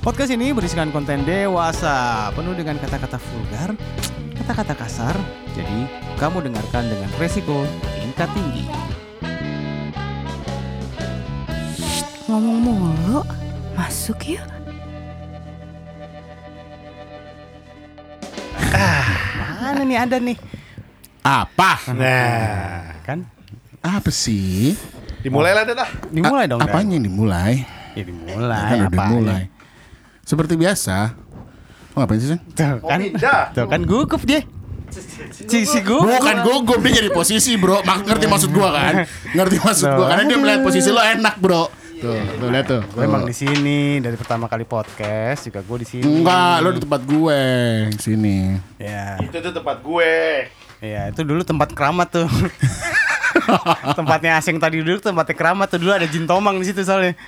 Podcast ini berisikan konten dewasa, penuh dengan kata-kata vulgar, kata-kata kasar. Jadi, kamu dengarkan dengan resiko tingkat tinggi. Ngomong mulu, masuk yuk. Mana nih ada nih? Apa? Nah, Kan Apa sih? dimulai lah dah. dimulai dong. Apanya yang dimulai? Ya dimulai. kan udah apanya? dimulai. Seperti biasa. Oh, ngapain sih? Tuh kan, pindah. tuh kan gugup dia. Si, si gugup. Bukan gugup dia jadi posisi, Bro. Mak ngerti maksud gua kan? Ngerti maksud gua karena dia melihat posisi lo enak, Bro. Tuh, tuh lihat tuh. Gue emang di sini dari pertama kali podcast juga gue di sini. Enggak, lo di tempat gue sini. Ya, Itu tuh tempat gue. ya itu dulu tempat keramat tuh. Tempatnya asing tadi dulu tempatnya keramat tuh dulu ada jin tomang di situ soalnya.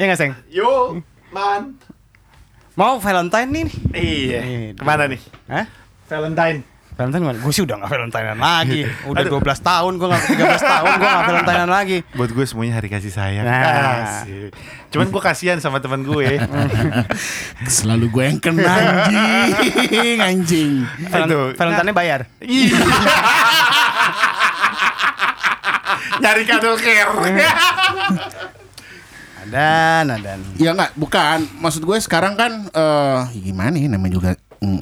Ya nggak seng? Yuk, man. Mau Valentine nih? Iya. Ke mana nih? Hah? Valentine. Valentine mana? Gue sih udah gak Valentinean lagi. Udah 12 tahun gue gak 13 tahun gue gak Valentinean lagi. Buat gue semuanya hari kasih sayang. Nah. Asik. Cuman gue kasihan sama teman gue. Selalu gue yang kena anjing, anjing. Valen- Aduh. Valentine bayar. Iya. Nyari kado care. Adan, adan. Ya enggak, bukan. Maksud gue sekarang kan eh gimana nih namanya juga mm,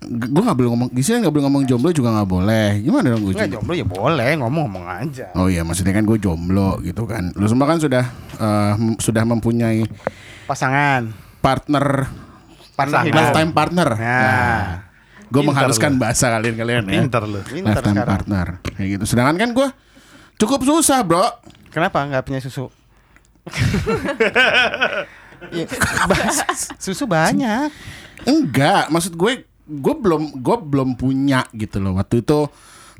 gue nggak boleh ngomong sini nggak boleh ngomong jomblo juga nggak boleh gimana dong gue Enggak jomblo ya boleh ngomong-ngomong aja. Oh iya, maksudnya kan gue jomblo gitu kan. Lu semua kan sudah mem- sudah mempunyai Pasangan. partner Partner hidup. lifetime partner. Nah. gue Pintar menghaluskan lu. bahasa kalian kalian ya. Pinter lu. Pinter lifetime sekarang. partner kayak gitu. Sedangkan kan gue cukup susah bro. Kenapa nggak punya susu? Iya, susu banyak. Enggak, maksud gue gue belum gue belum punya gitu loh. Waktu itu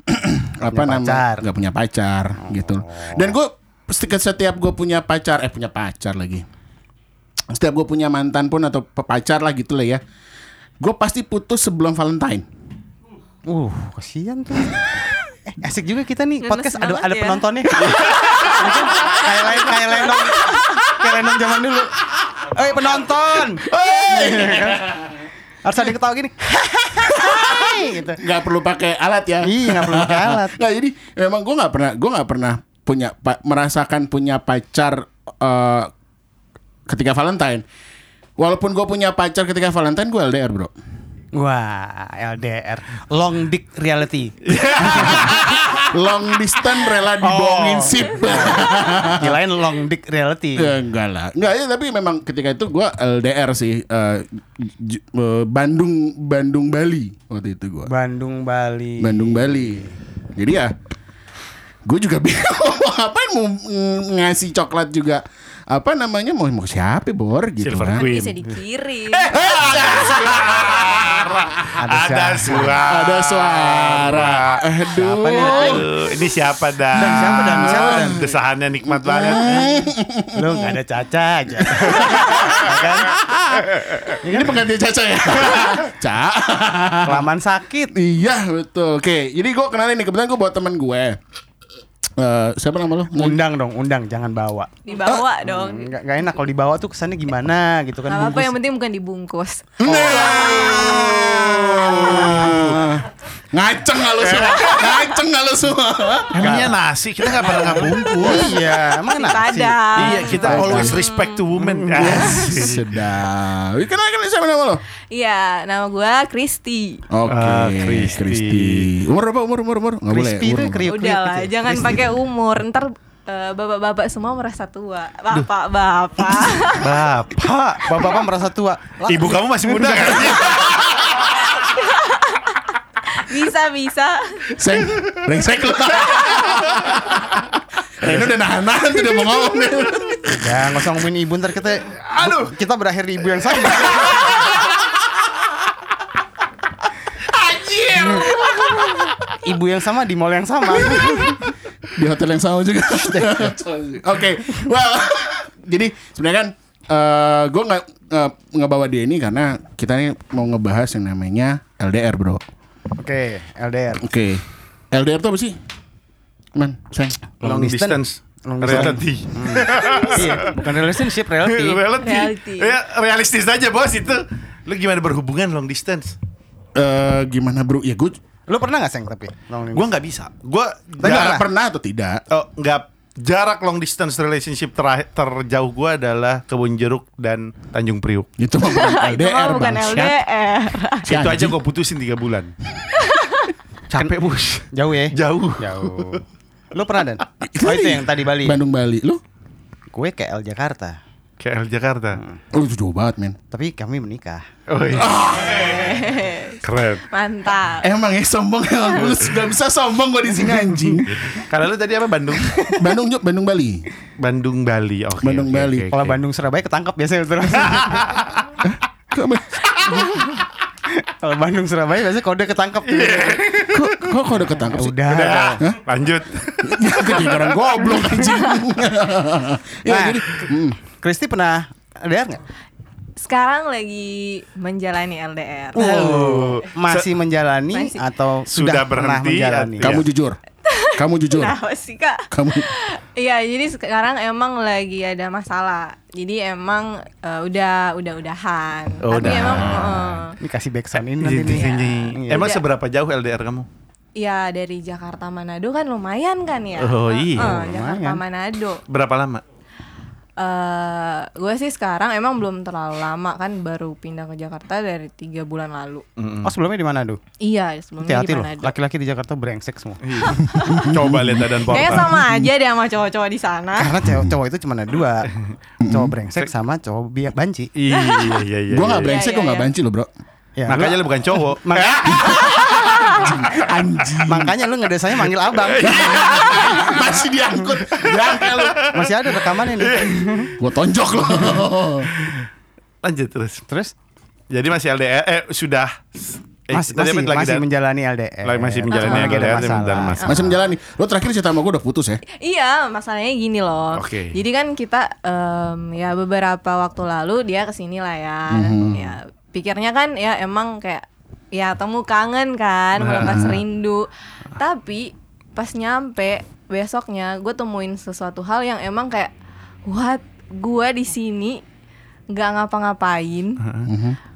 apa namanya? nggak punya pacar gitu. Dan gue setiap setiap gue punya pacar eh punya pacar lagi. Setiap gue punya mantan pun atau pacar lah gitu lah ya. Gue pasti putus sebelum Valentine. Uh, kasihan tuh. Eh, asik juga kita nih Ngenes podcast ada ada ya. penontonnya. Mungkin kayak lain kayak lenong kayak lenong zaman dulu. Eh penonton. Harus ada ketawa gini. gitu. nggak perlu pakai alat ya Iya, nggak perlu pakai alat. nggak jadi memang gue nggak pernah gue nggak pernah punya pa- merasakan punya pacar eh, ketika Valentine walaupun gue punya pacar ketika Valentine gue LDR bro Wah, LDR, long dick reality. long distance rela dibohongin Oh. sip Kirain long dick reality. Ya, enggak lah enggak ya tapi memang ketika itu gue LDR sih eh, eh, Bandung Bandung Bali waktu itu gue Bandung, Bali. Bandung Bali jadi ya gue juga bingung mau ngapain mau ng- ngasih coklat juga apa namanya mau mau siapa bor gitu Silver kan Queen. Bisa dikirim. Ada suara. ada suara aduh Siapa nih? Aduh, ini siapa dah? Dan siapa, Dan? Siapa, Dan? Desahannya nikmat banget. Lu nggak ada caca aja. Ya kan? ini pengganti Caca ya Ca Kelamaan sakit. iya betul oke jadi gue kenalin nih kebetulan gue bawa teman gue Eh, siapa nama lo Undang dong, undang, jangan bawa. Dibawa dong. Nggak, nggak enak kalau dibawa tuh kesannya gimana gitu kan. Gak apa-apa bungkus. yang penting bukan dibungkus. ngaceng nggak lo semua ngaceng nggak lo semua Emangnya nasi kita nggak pernah ngebungkus. Iya, emang nasi. Padang. Iya, kita always respect to women. Asik. sedap kenal kenal siapa nama lo Iya, nama gue Kristi. Oke, Ah, Kristi. Kristi. Umur berapa? Umur umur umur? Enggak boleh. Kriuk Udah lah, jangan pakai umur. Ntar eh, bapak-bapak semua merasa tua. Bapak-bapak. Bapak, bapak-bapak merasa tua. Ibu kamu masih muda kan? bisa bisa. Seng, brengsek lo. Reno udah nahan-nahan tuh udah mau ngomong nih. Ya, nggak usah ngomongin ibu ntar kita Aduh. kita berakhir di ibu yang sama. Ibu yang sama di mall yang sama. Di hotel yang sama juga. Oke, well, jadi sebenarnya kan eh gue nggak nggak ngebawa dia ini karena kita ini mau ngebahas yang namanya LDR bro. Oke, LDR. Oke, LDR tuh apa sih? Man, sayang. Long distance. Long distance. Reality. iya, bukan relationship, reality. Reality. Reality. Ya, realistis aja bos itu. Lu gimana berhubungan long distance? Eh, gimana bro? Ya gue Lu pernah gak seng tapi? Long Gua nggak bisa. Gua nggak pernah atau tidak? oh, nggak jarak long distance relationship ter terjauh gua adalah Kebun Jeruk dan Tanjung Priuk. Itu mah bukan Itu LDR bukan. LDR. Itu aja gua putusin tiga bulan. Capek bos. Jauh ya? Jauh. Jauh. Lu pernah Dan? Oh itu yang tadi Bali. Bandung Bali. Lu? Gue ke L Jakarta. KL Jakarta. Lu jauh banget men. Tapi kami menikah. Oh iya. Keren. Mantap. Emang ya sombong emang gue sudah bisa sombong gue di sini anjing. Karena lu tadi apa Bandung? Bandung Jok, Bandung Bali. Bandung Bali. Oke. Bandung, oke, Bali. oke, Kalau oke. Bandung Surabaya ketangkap biasanya terus. Kalau Bandung Surabaya biasanya kode ketangkap tuh. Kok kok kok udah ketangkep sih? Udah. Udah. Lanjut. Kedengaran goblok anjing. ya Nah, jadi hmm. Kristi pernah LDR nggak? Sekarang lagi menjalani LDR. Oh, masih menjalani Masih. atau Sudah sudah, pernah berhenti menjalani? atau- kamu Iya. jujur. Kamu jujur. Nah, sih kak. Kamu Iya, jadi sekarang emang lagi ada masalah. Jadi emang eh, udah udah udahan. Oh, Tapi udahan. emang eh, Ini kasih back sound ini nanti nih. Iya. Emang Udah. seberapa jauh LDR kamu? ya dari Jakarta Manado kan lumayan kan ya. Oh, Eh, iya. eh, Jakarta. Manado. Berapa lama? Eh gue sih sekarang emang belum terlalu lama kan baru pindah ke Jakarta dari tiga bulan lalu. Mm-mm. Oh sebelumnya di mana tuh? Iya sebelumnya di. Manado. Laki-laki di Jakarta brengsek semua. Coba lihat dan Kayaknya portal. sama aja deh sama cowok-cowok di sana. Karena cowok, cowok itu cuma ada dua. cowok brengsek sama cowok biak banci. Iya iya iya iya. Gue gak iya. brengsek, Iya, gue iya, gak iya. banci loh bro Ya, Makanya lu bukan cowok. Anjing makanya lu ngedesanya manggil abang. Masih diangkut Berangkat lu Masih ada rekamannya nih. Gue tonjok lo Lanjut terus. Terus Jadi masih LDR eh sudah eh, masih tadi masih, apa lagi masih dan- menjalani LDR. Lagi masih menjalani ada LDR, masalah. menjalani masalah. Masih menjalani Lo terakhir cerita sama gue udah putus ya Iya, masalahnya gini loh. Oke. Jadi kan kita em, ya beberapa waktu lalu dia ke sini lah ya. Ya pikirnya kan ya emang kayak ya temu kangen kan, melepas rindu. Tapi pas nyampe besoknya gue temuin sesuatu hal yang emang kayak what? Gue di sini nggak ngapa-ngapain.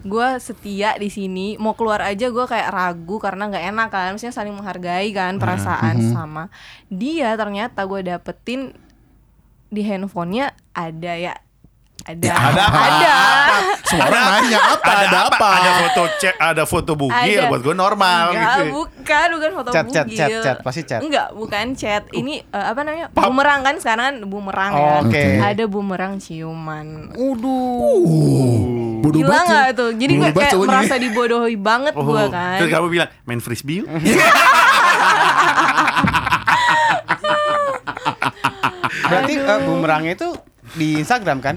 Gue setia di sini. Mau keluar aja gue kayak ragu karena nggak enak kan. Maksudnya saling menghargai kan perasaan sama. Dia ternyata gue dapetin di handphonenya ada ya ada Ada apa? ada Semua orang nanya apa Ada apa Ada foto cek, ada foto bugil Ada. buat gue normal Enggak, gitu. bukan, bukan foto Chat, chat, bugil. chat, chat, pasti chat. Enggak, bukan chat. Ini eh, apa namanya? Bumerang kan sekarang kan bumerang ya. Oh, Oke. Ada bumerang ciuman. Uh, Bodoh Gila ya. tuh? Jadi gue kayak cowoknya. merasa dibodohi banget Oh, gue kan. Terus kamu bilang main frisbee yuk? Berarti eh, bumerangnya itu di Instagram kan?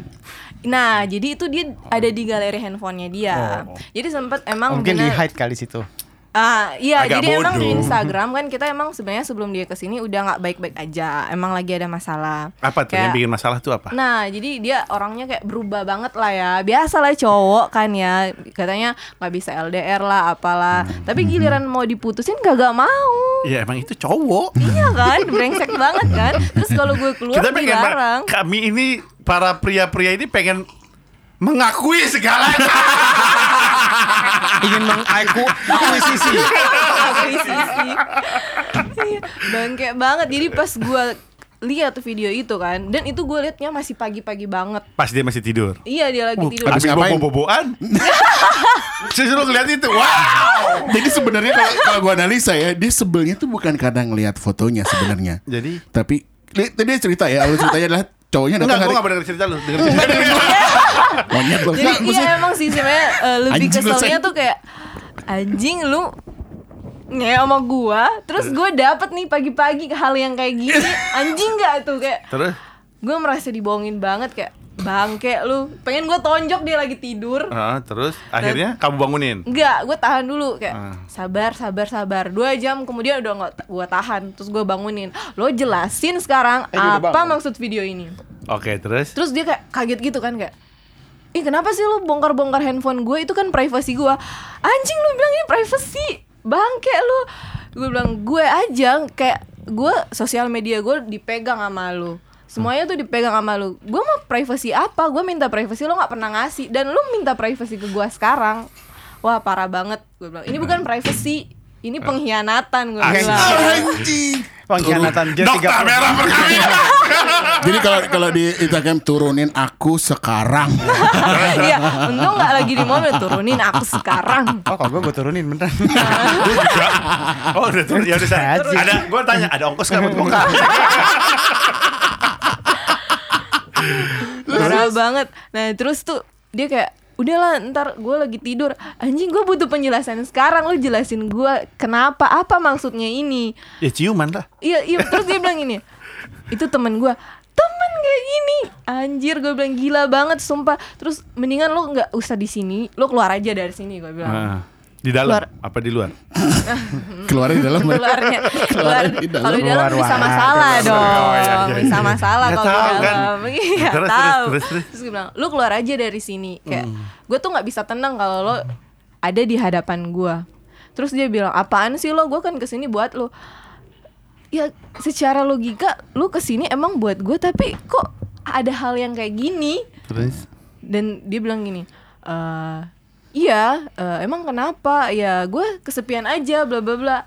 Nah, jadi itu dia ada di galeri handphonenya dia. Oh. Jadi sempat emang Oh, mungkin di hide kali situ. Ah, iya, Agak jadi emang di bodoh. Instagram kan kita emang sebenarnya sebelum dia ke sini udah nggak baik-baik aja. Emang lagi ada masalah. Apa tuh yang Kayak- bikin masalah tuh apa? Nah, jadi dia orangnya kayak berubah banget lah ya. Biasa lah cowok kan ya, katanya nggak bisa LDR lah, apalah. Tapi giliran mau diputusin kagak mau. Ya emang itu cowok. Iya kan, brengsek banget kan. Terus kalau gue keluar Kita pengen dilarang. kami ini para pria-pria ini pengen mengakui segalanya. Ingin mengaku akuisisi. Akuisisi. Iya, Bangke banget. Jadi pas gue lihat video itu kan, dan itu gue liatnya masih pagi-pagi banget. Pas dia masih tidur. Iya dia lagi Uh, tidur. Habis ngapain? bobo-boboan. Saya suruh ngeliat itu. Wow. Jadi sebenarnya kalau kalau gue analisa ya Dia sebelnya tuh bukan karena ngelihat fotonya sebenarnya Jadi Tapi tadi cerita ya Awal ceritanya adalah Cowoknya Enggak, datang gue hari gak bener cerita lu Denger cerita Monyet Jadi iya emang sih sebenarnya eh, lebih keselnya tuh kayak anjing lu nge sama gua terus gue dapet nih pagi-pagi hal yang kayak gini anjing nggak tuh kayak Terus? gue merasa dibohongin banget kayak bangke lu. Pengen gue tonjok dia lagi tidur. Ah, Terus akhirnya kamu bangunin? Enggak, gue tahan dulu kayak Ah. sabar, sabar, sabar. Dua jam kemudian udah nggak gue tahan, terus gue bangunin. Lo jelasin sekarang Eh, apa maksud video ini? Oke terus? Terus dia kayak kaget gitu kan kayak Ih kenapa sih lu bongkar-bongkar handphone gue itu kan privasi gue Anjing lu bilang ini privasi Bangke lu. Gue bilang gue aja kayak Gue sosial media gue dipegang sama lu semuanya tuh dipegang sama lu gue mau privacy apa gue minta privacy lo nggak pernah ngasih dan lu minta privacy ke gue sekarang wah parah banget gue bilang ini bukan privacy ini pengkhianatan gue bilang Anjing. Pengkhianatan dia Dokter 30 merah. Jadi kalau kalau di Instagram turunin aku sekarang. Iya, untung nggak lagi di mobil turunin aku sekarang. Oh kalau gue gue turunin beneran Oh udah turun ya udah. Ada gue tanya ada ongkos nggak buat bongkar? Parah banget. Nah terus tuh dia kayak udahlah ntar gue lagi tidur. Anjing gue butuh penjelasan sekarang. Lu jelasin gue kenapa apa maksudnya ini? Ya ciuman lah. iya iya. Terus dia bilang gini itu temen gue temen kayak gini? Anjir gue bilang gila banget sumpah. Terus mendingan lu nggak usah di sini lu keluar aja dari sini gue bilang. Ah. Di dalam Keluar. apa di luar? Keluar di dalam. keluarnya keluar di dalam. kalau di dalam bisa masalah Keluar. dong Oh, iya, iya, bisa iya. masalah Nggak kalau di tahu kan. dalam iya Terus, tahu terus, terus, terus. terus gue bilang lu keluar aja dari sini kayak gue tuh nggak bisa tenang kalau lo ada di hadapan gue terus dia bilang apaan sih lo gue kan ke sini buat lo ya secara logika lu ke sini emang buat gue tapi kok ada hal yang kayak gini Terus dan dia bilang gini eh iya eh, emang kenapa ya gue kesepian aja bla bla bla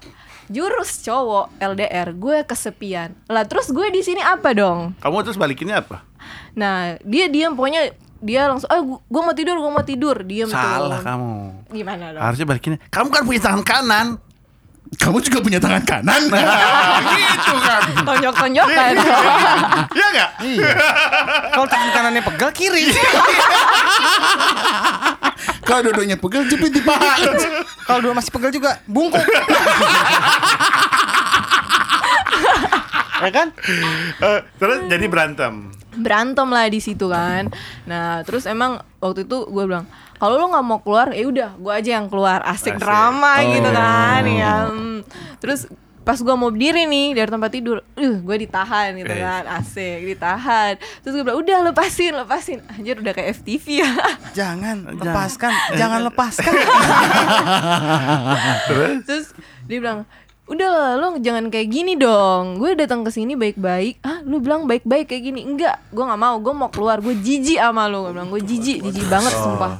jurus cowok LDR gue kesepian lah terus gue di sini apa dong kamu terus balikinnya apa? nah dia diam pokoknya dia langsung ah gue mau tidur gue mau tidur diam Salah tuh kamu. gimana dong Harusnya balikinnya. Kamu kan punya tangan kanan. Kamu juga punya tangan kanan. gitu kan. tonjok tonjokan Iya enggak? Iya Kalau tangan kanannya pegal kiri Kalau dua-duanya pegel jepit di paha. Kalau dua masih pegal juga bungkuk Ya kan? Eh, terus jadi berantem. berantem lah di situ kan nah terus emang waktu itu gue bilang kalau lo nggak mau keluar ya udah gue aja yang keluar asik, Asik. drama gitu Oh. kan ya Hmm. terus pas gue mau berdiri nih dari tempat tidur, uh, gue ditahan gitu Eh. kan, asik ditahan. Terus gue bilang udah lepasin, lepasin. Anjir udah kayak FTV ya. Jangan lepaskan Jangan lepaskan Terus dia bilang, udah lah, lo jangan kayak gini dong. Gue datang ke sini baik-baik. Ah, lu bilang baik-baik kayak gini? Enggak, gue nggak mau. Gue mau keluar. Gue jijik sama lo. Gue bilang gue jijik, jijik banget sumpah.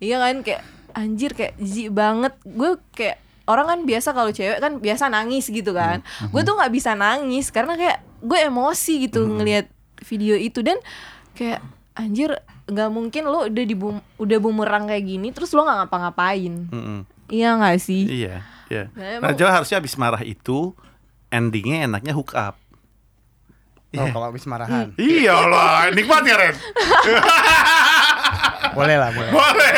Iya kan kayak anjir kayak jijik banget. Gue kayak orang kan biasa kalau cewek kan biasa nangis gitu kan. Gue tuh nggak bisa nangis karena kayak gue emosi gitu ngelihat video itu dan kayak anjir nggak mungkin lo udah di udah bumerang kayak gini terus lo nggak ngapa-ngapain. Iya nggak sih? Iya, iya. Nah, Nah, Jawa harusnya habis marah itu endingnya enaknya hook up. Oh kalau habis marahan Iya lah, nikmat ya Ren. Boleh lah boleh Boleh.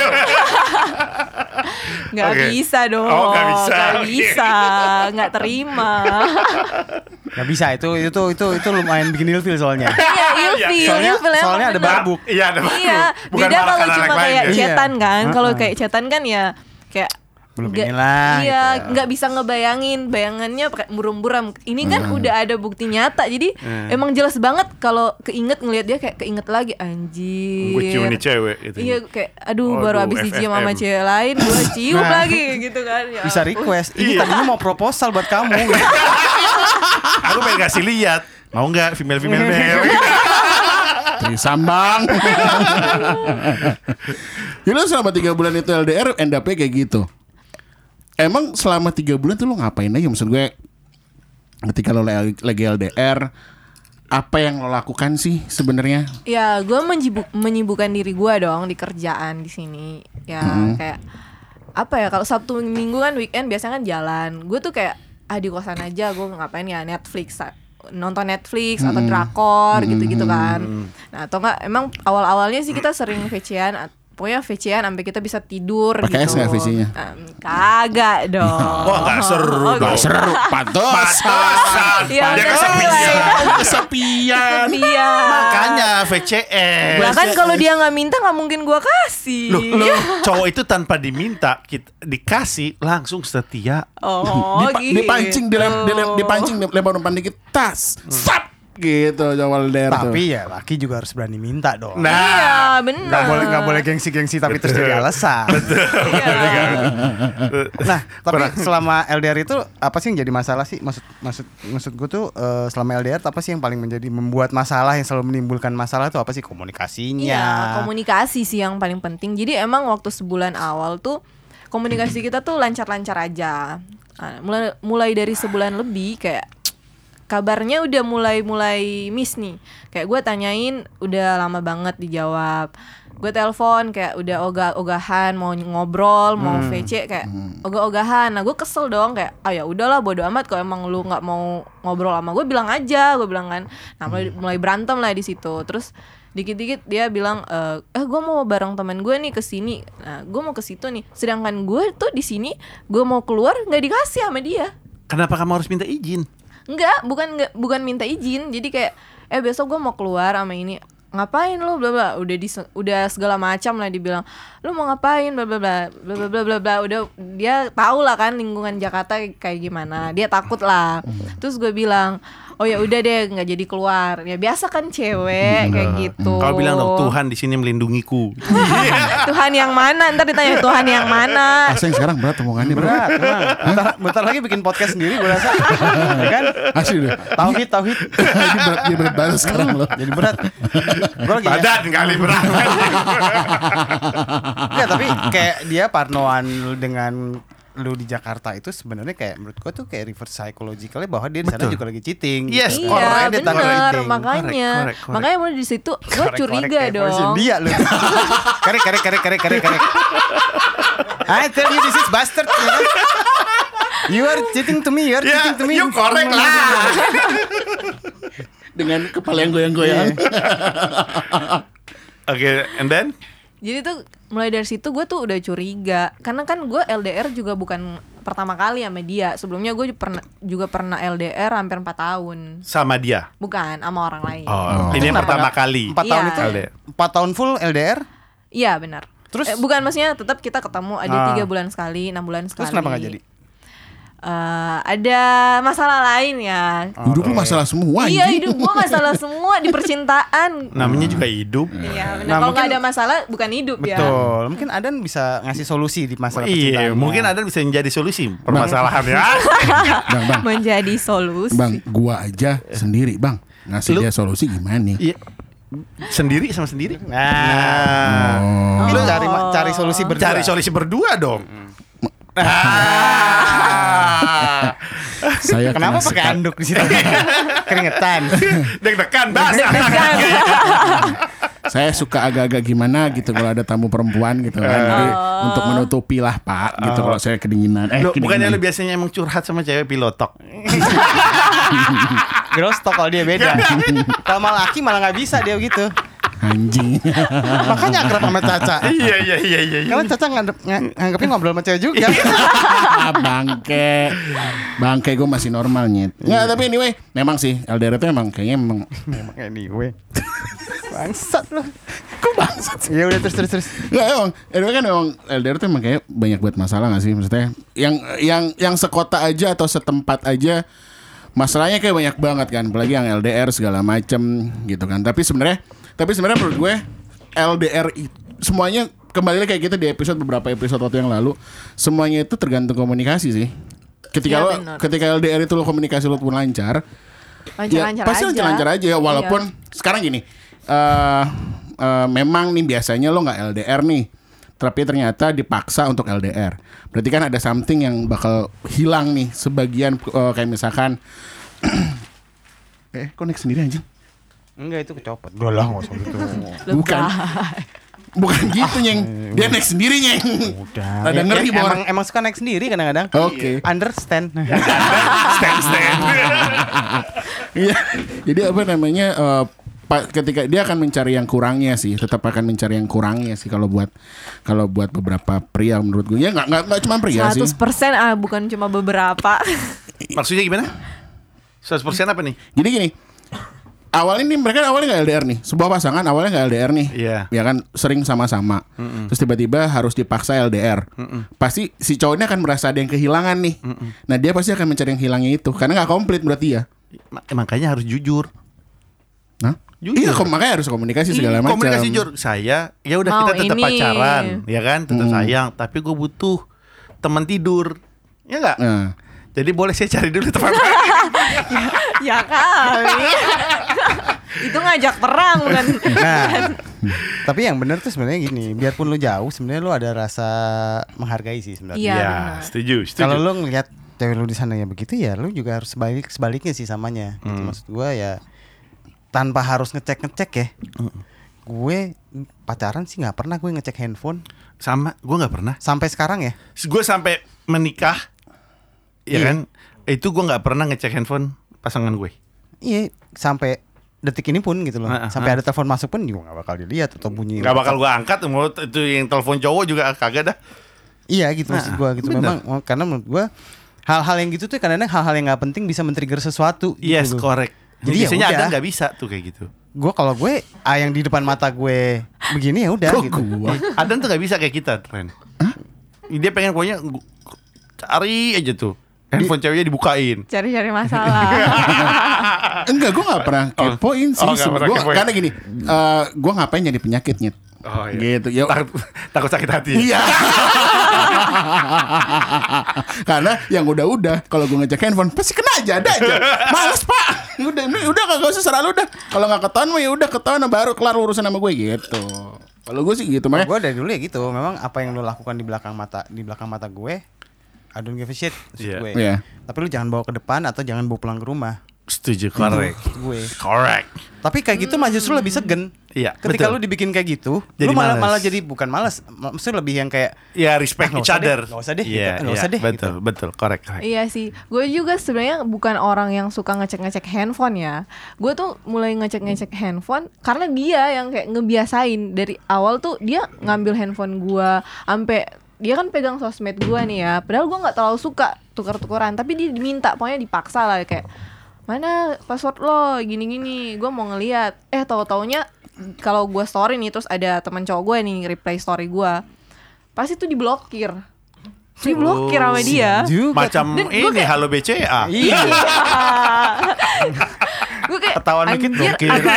nggak Oke. bisa dong Oh, nggak bisa. nggak Oke. bisa nggak terima Gak bisa itu itu itu itu lumayan bikin ilfil soalnya iya ilfil Soalnya- ilfil soalnya ada barbuk. Iya, ada barbuk. iya Bukan beda kalau cuma kayak ya. Iya. chatan kan kalau Uh-uh. kayak chatan kan ya kayak Belum nggak- inilah, iya gitu ya. nggak bisa ngebayangin bayangannya kayak muram-muram ini kan udah ada bukti nyata jadi Hmm. emang jelas banget kalau keinget ngelihat dia kayak keinget lagi anjir Gue cium nih cewek gitu. Iya kayak aduh Waduh, baru habis dicium sama cewek lain gue cium Nah. lagi gitu kan ya Bisa request Ini Iya. tadinya mau proposal buat kamu Aku pengen kasih lihat. Mau nggak female female male? Trisambang. Jadi lu selama tiga bulan itu LDR end up-nya kayak gitu. Emang selama tiga bulan tuh lo ngapain aja maksud gue? Ketika lo lagi LDR, apa yang lo lakukan sih sebenarnya? Ya, gue menyibuk, menyibukkan diri gue dong di kerjaan di sini. Ya, kayak apa ya? Kalau Sabtu Minggu kan weekend biasanya kan jalan. Gue tuh kayak ah di kosan aja. Gue ngapain ya Netflix, nonton Netflix atau drakor gitu-gitu kan. Nah, atau enggak? Emang awal-awalnya sih kita sering VC-an. Pokoknya VC-an sampai kita bisa tidur Pakai es gitu. nggak VC-nya? Em, kagak dong. Wah, nggak seru Oh. Seru, pantas. Pantesan. Ya, Dia udah kesepian. mulai. Kesepian. Iya. Makanya VCS. Bahkan kalau dia nggak minta nggak mungkin gua kasih. Loh, loh, cowok itu tanpa diminta kita, dikasih langsung setia. Oh, Dipa- gitu. dipancing dilem, dilem, dipancing dilempar umpan dikit tas. Sap. Gitu LDR tuh. Tapi ya laki juga harus berani minta dong. Nah, Iya, benar. Nggak boleh nggak boleh gengsi-gengsi tapi terus jadi alasan. Iya. Nah, tapi selama LDR itu apa sih yang jadi masalah sih? Maksud maksud maksud gue tuh eh, selama LDR apa sih yang paling menjadi membuat masalah yang selalu menimbulkan masalah itu apa sih komunikasinya? Iya, komunikasi sih yang paling penting. Jadi emang waktu sebulan awal tuh komunikasi kita tuh lancar-lancar aja. Ah, Mulai mulai dari sebulan lebih kayak kabarnya udah mulai-mulai miss nih. Kayak gue tanyain udah lama banget dijawab. Gue telepon kayak udah ogah-ogahan mau ngobrol, mau VC kayak ogah-ogahan. Nah, gue kesel dong kayak ah ya udahlah bodo amat kalau emang lu nggak mau ngobrol sama gue bilang aja, gue bilang kan. Nah, mulai mulai berantem lah di situ. Terus dikit-dikit dia bilang eh eh gue mau bareng temen gue nih ke sini. Nah, gue mau ke situ nih. Sedangkan gue tuh di sini gue mau keluar nggak dikasih sama dia. kenapa kamu harus minta izin? Enggak, bukan enggak, bukan minta izin. Jadi kayak eh besok gue mau keluar sama ini. Ngapain lu? Bla bla. Udah di udah segala macam lah dibilang. Lu mau ngapain? Bla bla bla. Bla bla bla bla udah dia tau lah kan lingkungan Jakarta kayak gimana. Dia takut lah. Hmm. Terus gue bilang "Oh ya udah deh nggak jadi keluar." Ya biasa kan cewek kayak gitu. Kalau bilang dong Tuhan di sini melindungiku. Tuhan yang mana? Ntar ditanya Tuhan yang mana? Asing sekarang berat omongannya. Berat, emang. Bentar, bentar lagi bikin podcast sendiri gue rasa. Ya kan? Asli deh. Tauhid, tauhid. ini berat, ini berat banget sekarang loh. Jadi berat. Gue lagi Badan kali berat. Enggak, tapi kayak dia parnoan dengan lu di Jakarta itu sebenarnya kayak menurut gua tuh kayak reverse psychologically bahwa dia di sana juga lagi cheating. Yes, gitu Iya. Makanya dia bener makanya Correct, correct, correct. makanya mulai di situ Korek-korek curiga dong. Dia lu. Karek karek karek karek karek karek. I tell you this is bastard. ya kan? You are cheating to me, you are Ya, cheating to me. you correct lah. Dengan kepala yang goyang-goyang. Oke, and then Jadi tuh mulai dari situ gue tuh udah curiga karena kan gue LDR juga bukan pertama kali sama dia. Sebelumnya gue pernah juga pernah LDR hampir 4 tahun. sama dia. Bukan sama orang lain. Oh, ini yang pertama kali. Empat tahun Iya. itu LDR. empat tahun full LDR. Iya benar. Terus? Eh, bukan maksudnya tetap kita ketemu ada Ah. tiga bulan sekali, enam bulan sekali. Terus kenapa nggak jadi? Eh, ada masalah lain ya. Hidup lu masalah semua iya hidup gue masalah semua di percintaan. Namanya juga hidup. Iya benar. Nah, Kalau mungkin- nggak ada masalah bukan hidup ya. Betul. Mungkin Adan bisa ngasih solusi di masalah Iya, percintaannya. mungkin ada bisa menjadi solusi permasalahan ya. Bang, bang, Menjadi solusi. bang, gua aja sendiri bang ngasih Lu- dia solusi gimana nih? Iya. Sendiri sama sendiri. Nah, Oh. lu cari cari solusi berdua. Cari solusi berdua dong. Ah. Saya Kenapa kena pakai anduk di situ? Keringetan. Deg-degan basah. Saya suka agak-agak gimana gitu kalau ada tamu perempuan gitu kan. Jadi untuk menutupi lah Pak gitu kalau saya kedinginan. Eh, Lu, kedinginan. bukannya lu biasanya emang curhat sama cewek pilotok. Grostok kalau dia beda. kalau malah laki malah nggak bisa dia gitu. Anjing. Makanya akrab sama Caca. iya iya iya iya. iya. Karena Caca nganggep, ng- nganggepnya ngobrol sama cewek juga. bangke. Bangke gue masih normal nyet. Nggak, tapi anyway, memang sih LDR itu emang kayaknya memang Memang anyway. Bangsat lu. kok bangsat sih? Ya udah terus terus terus. Nggak emang, anyway kan emang LDR tuh emang kayak banyak buat masalah gak sih maksudnya? Yang yang yang sekota aja atau setempat aja masalahnya kayak banyak banget kan, apalagi yang LDR segala macem gitu kan. Tapi sebenarnya, tapi sebenarnya menurut gue LDR itu semuanya kembali lagi kayak kita di episode beberapa episode waktu yang lalu, semuanya itu tergantung komunikasi sih. Ketika Iya, lo ketika LDR itu lo komunikasi lo pun lancar, Lancar-lancar ya, pasti aja. lancar-lancar aja ya walaupun sekarang gini eh eh, memang nih biasanya lo nggak LDR nih tapi ternyata dipaksa untuk LDR berarti kan ada something yang bakal hilang nih sebagian eh, kayak misalkan eh kok naik sendiri anjing Enggak itu kecopot. Udah lah enggak usah gitu. bukan bukan gitu nyeng dia naik sendiri nyeng Udah. Rada Ya, ngeri, ya, Bor. emang, emang suka naik sendiri kadang-kadang. Oke. Understand. stand stand. Iya. Jadi apa namanya eh, pa- ketika dia akan mencari yang kurangnya sih, tetap akan mencari yang kurangnya sih kalau buat kalau buat beberapa pria menurut gue ya nggak nggak nggak cuma pria sih. 100% ah bukan cuma beberapa. Maksudnya gimana? 100% apa nih? Jadi gini, awalnya nih mereka awalnya nggak LDR nih, sebuah pasangan awalnya nggak LDR nih, Iya. ya kan sering sama-sama, terus tiba-tiba harus dipaksa LDR, pasti si cowoknya akan merasa ada yang kehilangan nih, nah dia pasti akan mencari yang hilangnya itu, karena nggak komplit berarti ya. Ma- makanya harus jujur. Hah? Jujur. Iya, kok makanya harus komunikasi segala macam. Komunikasi jujur saya ya udah kita tetap ini. pacaran, ya kan, tetap Hmm. sayang, tapi gue butuh teman tidur. Ya enggak? Nah, Jadi boleh saya cari dulu teman. ya kali. itu ngajak perang bukan? Nah, tapi yang bener tuh sebenarnya gini, biarpun lu jauh, sebenarnya lu ada rasa menghargai sih sebenarnya. Iya, ya, benar. setuju, setuju. Kalau lu ngeliat cewek lu di sana ya begitu ya, lu juga harus sebalik sebaliknya sih samanya. Gitu. Hmm. Maksud gua ya tanpa harus ngecek ngecek ya. Gue pacaran sih nggak pernah gue ngecek handphone sama gue nggak pernah. sampai sekarang ya. Gue sampai menikah, ya Iya. kan, itu gue nggak pernah ngecek handphone pasangan gue. Iya, sampai detik ini pun gitu loh. Ah, ah, sampai ada telepon masuk pun juga nggak bakal dilihat atau bunyi. Nggak bakal gue angkat, mau itu yang telepon cowok juga kagak dah. Iya gitu maksud Nah, gua gitu. bener. Memang oh, karena menurut gua hal-hal yang gitu tuh kadang-kadang hal-hal yang nggak penting bisa men-trigger sesuatu. Yes, gitu loh. correct. Jadi ya biasanya ada nggak bisa tuh kayak gitu. Gue kalau gue ah, yang di depan mata gue begini ya udah gitu. gua? Adan tuh nggak bisa kayak kita, Ren. Dia pengen pokoknya cari aja tuh handphone ceweknya dibukain. Cari-cari masalah. Enggak, gue gak pernah kepoin sih. Oh, nggak pernah Gua- kepoin. karena gini, eh gue ngapain jadi penyakit nyet? Oh Gitu. Ya, Takut, takut sakit hati. Iya. Karena yang udah-udah kalau gue ngecek handphone pasti kena aja ada aja. Males pak. Udah ini udah gak usah serah lu dah. Kalau nggak ketahuan mah ya udah ketahuan baru kelar urusan sama gue gitu. Kalau gue sih gitu makanya. Gue dari dulu ya gitu. Memang apa yang lo lakukan di belakang mata di belakang mata gue, I don't give a shit maksud Iya. gue. Iya. Tapi lu jangan bawa ke depan atau jangan bawa pulang ke rumah. Setuju, correct. Gue. Correct. Tapi kayak gitu mah justru lebih segen. Iya, Ketika betul. lu dibikin kayak gitu, Jadi lu malah males. malah jadi bukan malas, maksudnya lebih yang kayak Ya respect Ah, each usah deh, other. nggak usah deh, Iya, gitu. Nggak iya, usah deh, Betul, betul, correct, correct. Iya sih, gue juga sebenarnya bukan orang yang suka ngecek-ngecek handphone ya. Gue tuh mulai ngecek-ngecek handphone karena dia yang kayak ngebiasain dari awal tuh dia ngambil handphone gue, sampai dia kan pegang sosmed gue nih ya. Padahal gue nggak terlalu suka tukar-tukaran, tapi dia diminta, pokoknya dipaksa lah kayak mana password lo gini-gini. Gue mau ngeliat, eh tahu taunya kalau gue story nih terus ada teman cowok gue nih reply story gue, pasti tuh diblokir. Diblokir sama dia. juga Macam Dan ini kayak- halo BCA. Iya. gue kayak Ketahuan dikit "Anjir, blokir." apa,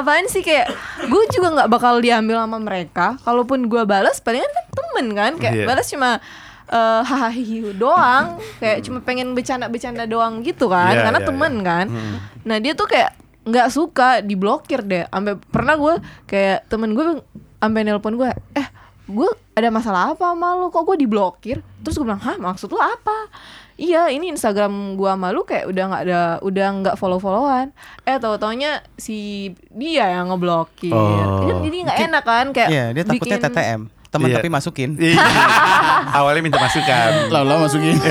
apaan sih? Kayak gue juga nggak bakal diambil sama mereka. Kalaupun gue balas palingan kan temen kan. Kayak Iya. balas cuma eh, hahaha doang. Kayak cuma pengen bercanda-bercanda doang gitu kan. Iya, karena iya, temen iya. kan. Nah dia tuh kayak nggak suka diblokir deh. Sampai pernah gue kayak temen gue sampai nelpon gue eh gue ada masalah apa sama lu? Kok gue diblokir? Terus gue bilang hah maksud lu apa iya ini Instagram gue sama lu kayak udah nggak ada udah nggak follow followan eh tahu taunya si dia yang ngeblokir Oh. Kan jadi nggak enak kan kayak Iya, dia takutnya bikin- TTM. Teman Iya. tapi masukin. Iya. Awalnya minta masukan. Lalu masukin.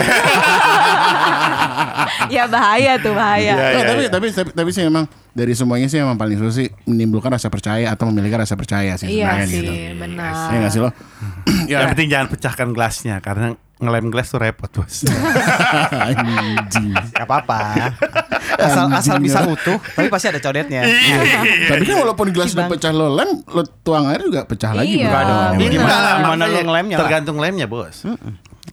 ya bahaya tuh bahaya Iya, Nggak, iya, tapi, iya. tapi tapi tapi sih emang dari semuanya sih emang paling susah sih menimbulkan rasa percaya atau memiliki rasa percaya sih iya sebenarnya sih gitu. benar Iya sih lo? ya. Yang penting jangan pecahkan gelasnya karena ngelem gelas tuh repot bos. Anjing. Gak apa-apa. Asal asal bisa utuh, tapi pasti ada codetnya. Iya. Tapi kan walaupun gelas udah pecah lo lem, lo tuang air juga pecah lagi. Iya, bener. Gimana, lah, gimana makanya lu ngelemnya? lah? Tergantung lemnya bos.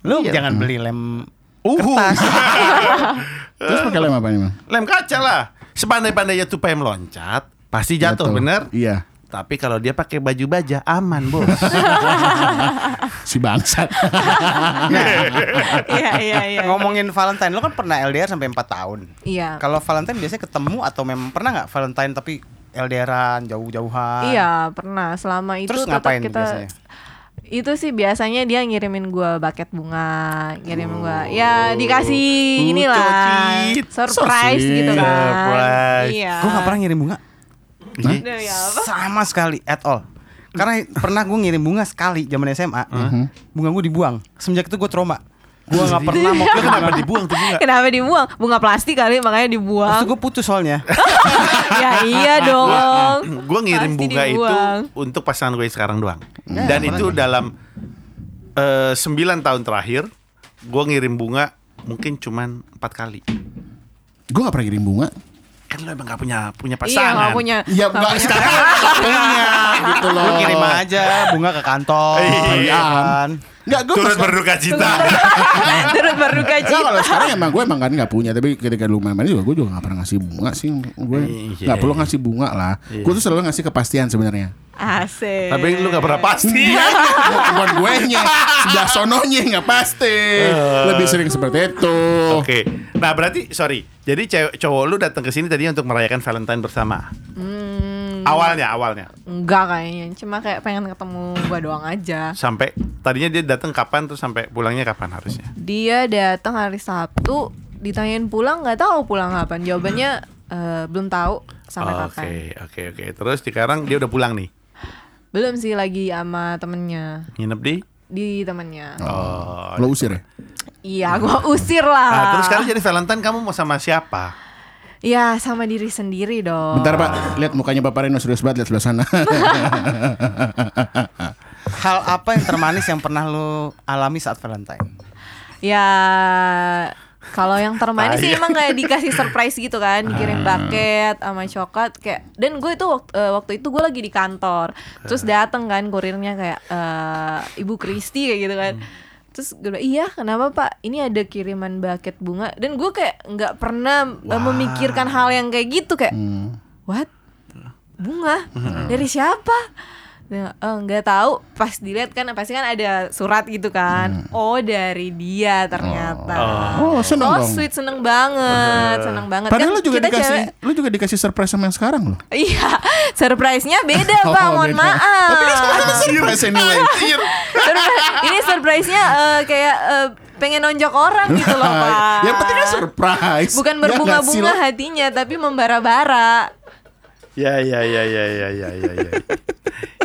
Lu Iya. jangan beli lem Uhu. kertas. Terus pakai lem apa nih bang? Lem kaca lah. Sepandai-pandainya tupai meloncat, pasti jatuh, bener. Iya. Tapi kalau dia pakai baju baja aman bos. Si bangsat. iya iya iya Ngomongin Valentine, lu kan pernah LDR sampai 4 tahun. iya Kalau Valentine biasanya ketemu atau memang pernah nggak Valentine tapi LDRan jauh-jauhan? Iya pernah selama itu Terus ngapain kita biasanya? itu sih biasanya dia ngirimin gua buket bunga ngirimin gua ya dikasih inilah surprise So gitu kan Surprise. iya Gue nggak pernah ngirim bunga. Ya? Sama sekali at all. Karena pernah gue ngirim bunga sekali zaman SMA. Bunga gue dibuang. Semenjak itu gue trauma. Gue nggak pernah mau kirim kenapa bunga. dibuang tuh bunga? kenapa dibuang bunga plastik kali makanya Terus dibuang gue putus soalnya. ya iya dong Gue ngirim Pasti bunga itu dibuang. untuk pasangan gue sekarang doang. Ya, Dan itu dalam eh, 9 tahun terakhir, gue ngirim bunga mungkin cuman empat kali. Gue gak pernah kirim bunga. Kan lo emang gak punya punya iya pasangan. nggak punya Ya nggak nggak punya sekarang punya gitu loh. Lu kirim aja bunga ke kantor. Iya. ya kan. Enggak, gue Turut berduka cita. Turut berduka Enggak, kalau cita. sekarang emang gue emang kan nggak punya tapi ketika lu main-main juga gue juga nggak pernah ngasih bunga sih gue Iya. nggak perlu ngasih bunga lah gue tuh selalu ngasih kepastian sebenarnya Asik. Tapi lu gak pernah pasti. bukan gue nya sebelah sononya nggak pasti lebih sering seperti itu Oke. Nah, berarti sorry. Jadi cowok lu datang ke sini tadi untuk merayakan Valentine bersama. Hmm, Awalnya, awalnya. enggak kayaknya. Cuma kayak pengen ketemu gua doang aja. Sampai tadinya dia datang kapan terus sampai pulangnya kapan harusnya? Dia datang hari Sabtu, ditanyain pulang nggak tahu pulang kapan. Jawabannya eh, belum tahu sampai Oke, kapan. oke, oke. Terus sekarang dia udah pulang nih. Belum sih lagi sama temennya Nginep di? di temennya. Oh. lo usir ya Iya, gua usir lah. Nah, terus sekarang jadi Valentine kamu mau sama siapa? Ya sama diri sendiri dong. bentar pak lihat mukanya bapak Reno serius banget lihat sebelah sana Hal apa yang termanis yang pernah lu alami saat Valentine? Ya kalau yang termanis sih emang kayak dikasih surprise gitu kan, dikirim paket sama coklat kayak. Dan gue itu waktu, eh, waktu itu gue lagi di kantor, terus dateng kan kurirnya kayak eh, Ibu Kristi kayak gitu kan. Terus gue bilang iya kenapa pak? Ini ada kiriman bucket bunga. Dan gue kayak nggak pernah eh, memikirkan hal yang kayak gitu kayak what? Bunga? Dari siapa? Dia, "Eh, nggak tahu. Pas dilihat kan pasti kan ada surat gitu kan. Oh dari dia ternyata. Oh, seneng oh dong. sweet seneng banget seneng banget. Padahal kan lu juga dikasih cewek lu juga dikasih surprise sama yang sekarang loh. Iya surprise-nya beda pak. Oh, mohon beda. maaf. Tapi sekarang ada surprise anyway Surprise- ini surprise-nya eh, kayak eh, pengen nonjok orang gitu loh pak. Yang penting kan surprise. Bukan Ya sih, berbunga-bunga hatinya tapi membara-bara. Ya ya ya ya ya ya ya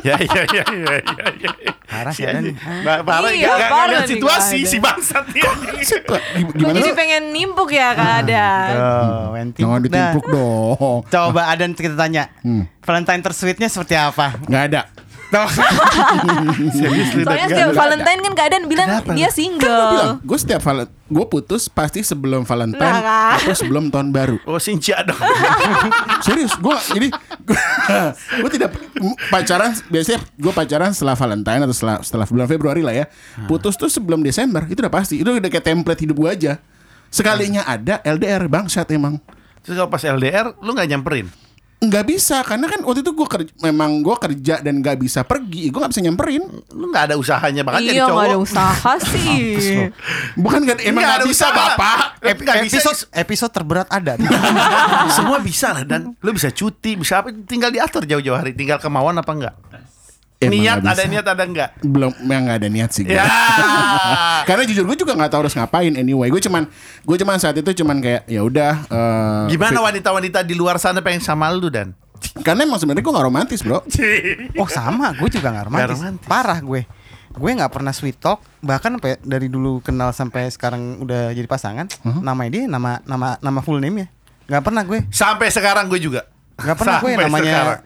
ya. Ya ya ya ya ya ya. Parah sih, Ya, Dan. Ba- Parah Iya, nggak parah nih, situasi ada. si bangsat. Gim- Kok gimana jadi pengen nimpuk ya keadaan Oh, main jangan ditimpuk dong Coba Adan kita tanya. Hmm. Valentine tersweetnya seperti apa? nggak ada Serius lu Soalnya setiap Valentine kan keadaan bilang Kenapa? dia Kan gue single. bilang, gue setiap val- gue putus pasti sebelum Valentine Nah, kan? atau sebelum tahun baru. Oh Sinja dong. Serius, gue jadi gue tidak pacaran biasanya gue pacaran setelah Valentine atau setelah setelah bulan Februari lah ya. Putus tuh sebelum Desember itu udah pasti. Itu udah kayak template hidup gue aja. Sekalinya ada LDR bangsat emang. Terus kalau pas LDR lu nggak nyamperin? Nggak bisa karena kan waktu itu gue kerja, memang gue kerja dan nggak bisa pergi, gue nggak bisa nyamperin. Lu nggak ada usahanya banget jadi Iya cowok. nggak ada usaha sih. Bukan kan emang Nggak bisa bapak. Ep- bisa episode episode terberat ada. Semua bisa lah dan lu bisa cuti, bisa apa tinggal diatur jauh-jauh hari, tinggal kemauan apa enggak? Emang niat nggak ada niat ada enggak? Belum, memang nggak ada niat sih. gua. Ya. Karena jujur gue juga nggak tahu harus ngapain anyway. Gue cuman gue cuman saat itu cuman kayak ya udah. eh, Gimana wanita-wanita di luar sana pengen sama lu dan? Karena emang sebenarnya gue nggak romantis bro. Oh sama, gue juga gak romantis. Nggak romantis. Parah gue. Gue nggak pernah sweet talk, bahkan sampai dari dulu kenal sampai sekarang udah jadi pasangan. Namanya dia nama nama nama full name ya. Nggak pernah gue. Sampai sekarang gue juga. Nggak pernah gue Sampai namanya sekarang.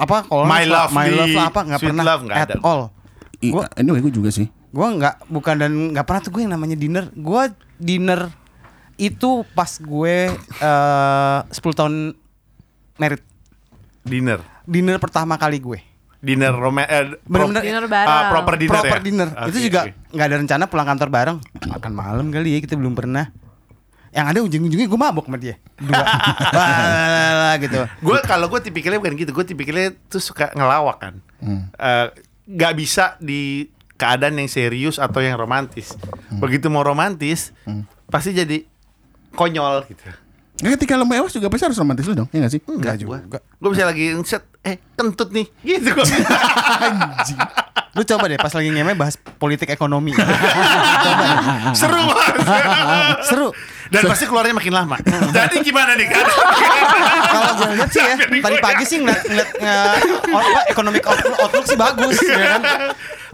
Apa kalau My love my love lah apa nggak pernah Love nggak at ada. all. I- Gua- anyway gue juga sih. Gue nggak bukan dan nggak pernah tuh gue yang namanya dinner. Gue dinner itu pas gue eh 10 tahun merit. Dinner. Dinner pertama kali gue. Dinner roma eh, Bener-bener- Dinner ah, bareng. proper dinner proper ya? dinner. Oke, itu juga nggak ada rencana pulang kantor bareng. Makan malam kali ya kita belum pernah. Yang ada ujung-ujungnya gue mabok sama dia. Dua. Wah, gitu. Gue kalau gue tipikalnya bukan gitu, gue tipikalnya tuh suka ngelawak kan. Eh, Gak bisa di keadaan yang serius atau yang romantis. Begitu mau romantis, pasti jadi konyol gitu. Nah, ketika lo mewas juga pasti harus romantis lu dong, ya gak sih? Enggak juga. Gue bisa lagi set, eh kentut nih, gitu gue. Lu coba deh pas lagi ngemeh bahas politik ekonomi. Seru banget. Seru. Dan pasti keluarnya makin lama. Jadi gimana nih kan? Kalau gue lihat sih ya, tadi pagi sih ngeliat, ngeliat nge- apa, economic outlook, outlook sih bagus ya kan.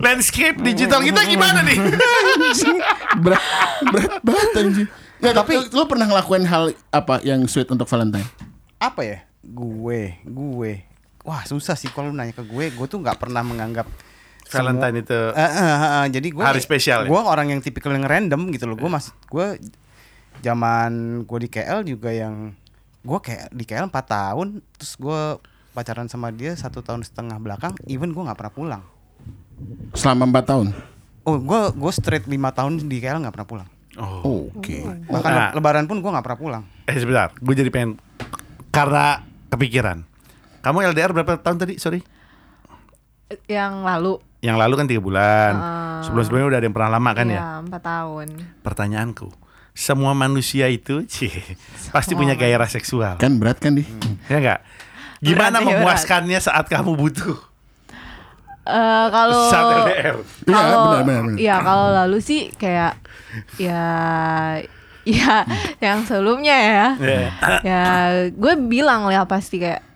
Landscape digital kita gimana nih? berat, berat banget anjing. Nggak, tapi lo pernah ngelakuin hal apa yang sweet untuk Valentine? Apa ya? Gue, gue. Wah susah sih kalau lu nanya ke gue, gue tuh nggak pernah menganggap Valentine itu Eh, eh, eh, eh, jadi gue Hari spesial ya? Gue orang yang tipikal yang random gitu loh. Gue masih gue zaman gue di KL juga yang gue kayak di KL 4 tahun, terus gue pacaran sama dia satu tahun setengah belakang, even gue nggak pernah pulang. Selama 4 tahun. Oh, gue gue straight 5 tahun di KL nggak pernah pulang. Oh. Oke. Bahkan Nah. lebaran pun gue nggak pernah pulang. Eh sebentar, gue jadi pengen karena kepikiran. Kamu LDR berapa tahun tadi? Sorry. Yang lalu Yang lalu kan tiga bulan. Ah. Sebelum-sebelumnya udah ada yang pernah lama kan ya? ya empat tahun. Pertanyaanku, semua manusia itu, cie, pasti punya gairah seksual, Kan berat kan di? ya enggak? Gimana Berat ya, berat. memuaskannya saat kamu butuh? Eh kalau Saat LDR. Iya, kalau benar, benar, benar. ya kalau lalu sih kayak ya ya yang sebelumnya ya Ya. ya gue bilang lah pasti kayak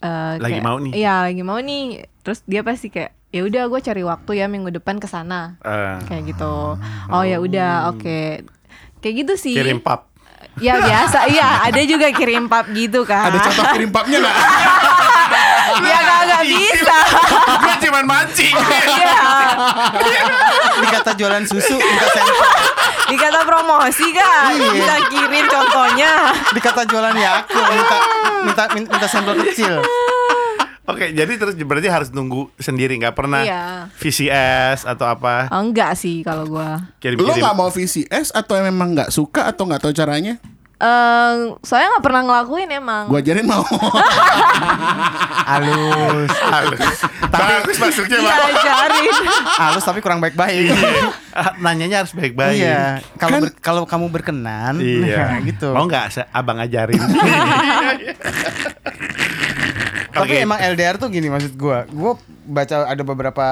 eh, Lagi kayak, mau nih. iya lagi mau nih terus dia pasti kayak ya udah gue cari waktu ya minggu depan ke sana Eh, kayak gitu oh ya udah oke kayak gitu sih kirim pap. ya biasa iya ada juga kirim pap gitu kan Ada contoh kirim papnya nggak? ya kagak bisa Gue cuman mancing. Iya. Dikata jualan susu, minta sampel. dikata promosi kan bisa kirim contohnya Dikata jualan Yakult, minta minta minta sampel kecil. Oke, jadi terus berarti harus nunggu sendiri, nggak pernah Iya. VCS atau apa? oh, enggak sih kalau gua Lo Kirim-kirim. nggak mau VCS atau memang nggak suka atau nggak tahu caranya? Eh, soalnya nggak pernah ngelakuin emang Gua ajarin mau. Halus. Halus. Bagus maksudnya, Pak. diajarin Halus tapi kurang baik-baik. Ah, Nanyanya harus baik-baik. Iya, kalau Kan- ber- kalau kamu berkenan, Iya. nah, gitu. Mau nggak abang ajarin? Tapi Oke. emang LDR tuh gini maksud gua. Gua baca ada beberapa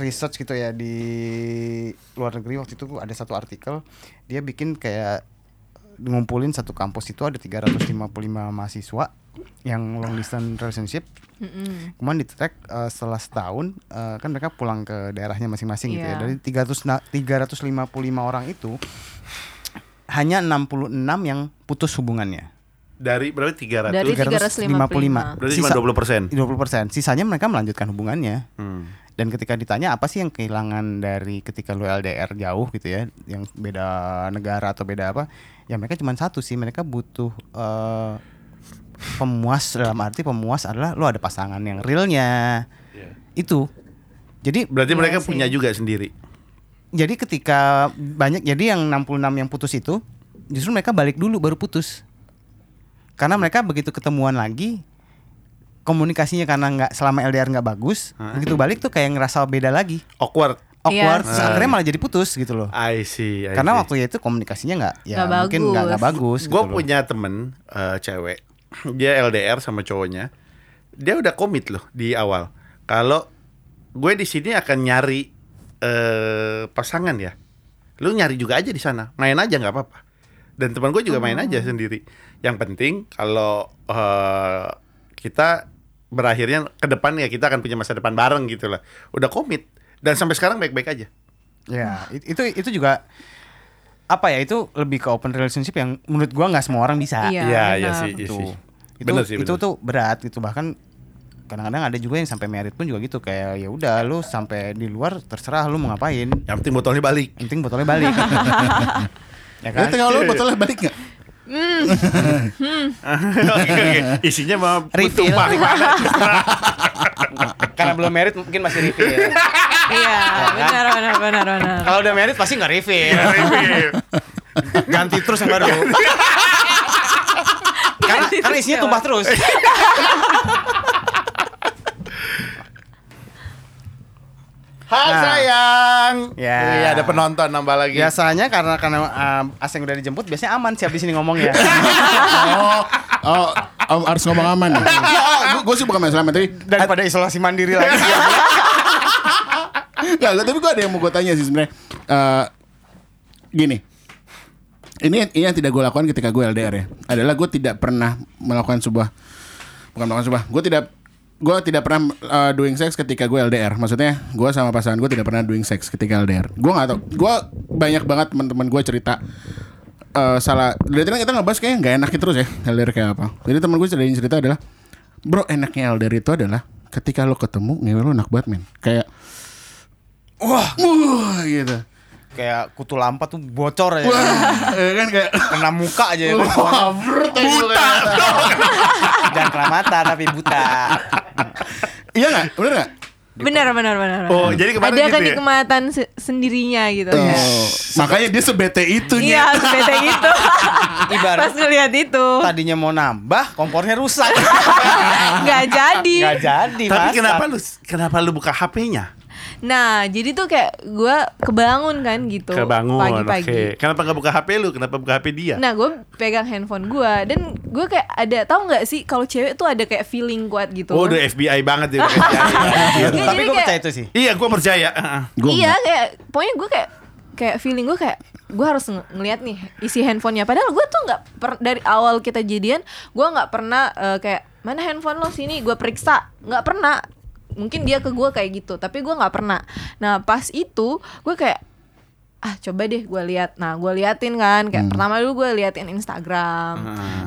research gitu ya di luar negeri waktu itu ada satu artikel dia bikin kayak ngumpulin satu kampus itu ada 355 mahasiswa yang long distance relationship. Mm-mm. Kemudian di track eh, setelah setahun eh, kan mereka pulang ke daerahnya masing-masing gitu ya. Iya. Dari 300 na- 355 orang itu hanya 66 yang putus hubungannya. Dari berarti 300. Dari 355. Berarti cuma Sisa- 20 persen. 20%. Sisanya mereka melanjutkan hubungannya. Hmm. Dan ketika ditanya apa sih yang kehilangan dari ketika lu LDR jauh gitu ya, yang beda negara atau beda apa, ya mereka cuma satu sih, mereka butuh eh, pemuas dalam arti pemuas adalah lu ada pasangan yang realnya. Itu. Jadi Berarti Iya mereka sih. punya juga sendiri. jadi ketika banyak jadi yang 66 yang putus itu justru mereka balik dulu baru putus. Karena mereka begitu ketemuan lagi komunikasinya karena nggak selama LDR nggak bagus, begitu balik tuh kayak ngerasa beda lagi. Awkward. awkward Iya terus sih. akhirnya malah jadi putus gitu loh I see. I karena see. waktu itu komunikasinya nggak ya Nggak mungkin nggak bagus. gue gitu loh. punya temen eh, cewek dia LDR sama cowoknya dia udah komit loh di awal kalau gue di sini akan nyari eh pasangan ya lu nyari juga aja di sana main aja nggak apa-apa dan teman gue juga main aja sendiri yang penting kalau eh, kita berakhirnya ke depan ya kita akan punya masa depan bareng gitu lah udah komit dan sampai sekarang baik-baik aja ya it- itu itu juga apa ya itu lebih ke open relationship yang menurut gua nggak semua orang bisa Iya, Iya, iya benar. sih, iya itu sih. itu Bener sih, itu bener. tuh berat gitu bahkan kadang-kadang ada juga yang sampai merit pun juga gitu kayak ya udah lu sampai di luar terserah lu mau ngapain Yang penting botolnya balik. yang penting botolnya balik ya Kan tinggal lo botolnya balik nggak? Oke. Isinya mau Refill. karena belum merit mungkin masih refill Iya, benar benar benar benar. kalau udah merit pasti nggak refill Refill. ganti terus yang baru karena karena isinya tumpah terus Hai Nah. sayang. Ya. Iya, ada penonton nambah lagi. biasanya karena karena um, asing udah dijemput biasanya aman siap di sini ngomong ya Oh, oh, oh, harus ngomong aman. Ya, gue sih bukan masalah tapi daripada isolasi mandiri lagi Nggak, nggak, tapi gue ada yang mau gue tanya sih sebenarnya. Eh, gini, ini ini yang tidak gue lakukan ketika gue LDR ya. Adalah gue tidak pernah melakukan sebuah, bukan melakukan sebuah. Gue tidak gue tidak pernah eh, doing sex ketika gue LDR. Maksudnya gue sama pasangan gue tidak pernah doing sex ketika LDR. Gue nggak tahu. Gue banyak banget teman-teman gue cerita eh, salah. Dari tadi kita ngebahas kayak nggak enaknya terus ya LDR kayak apa. Jadi teman gue cerita cerita adalah, bro enaknya LDR itu adalah ketika lo ketemu ngewe lo enak banget men. Kayak wah Wah gitu. Kayak kutu lampa tuh bocor ya Wah, ya kan kayak kena muka aja ya Wah, gitu Buta jangan kena mata tapi buta Iya nggak? Bener nggak? Benar benar benar. Oh, jadi kemarin ada gitu ya? kenikmatan se- sendirinya gitu ya. Oh, makanya dia sebete itu Iya, bete gitu. Ibarat Pas ngeliat itu. tadinya mau nambah, kompornya rusak. nggak jadi. Nggak jadi, Tapi masak. kenapa lu kenapa lu buka HP-nya? Nah, jadi tuh kayak gue kebangun kan gitu. Kebangun. Pagi-pagi. Oke. Kenapa nggak buka HP lu? Kenapa buka HP dia? Nah, gue pegang handphone gue dan gue kayak ada tahu nggak sih kalau cewek tuh ada kayak feeling kuat gitu. Oh, udah FBI banget ya. FBI. Tapi gue percaya itu sih. iya, gua percaya. Heeh. Gua iya enggak. kayak pokoknya gue kayak kayak feeling gue kayak gue harus ng- ngeliat nih isi handphonenya padahal gue tuh nggak per- dari awal kita jadian gue nggak pernah eh, kayak mana handphone lo sini gue periksa nggak pernah mungkin dia ke gue kayak gitu tapi gue nggak pernah nah pas itu gue kayak ah coba deh gue lihat nah gue liatin kan kayak pertama dulu gue liatin Instagram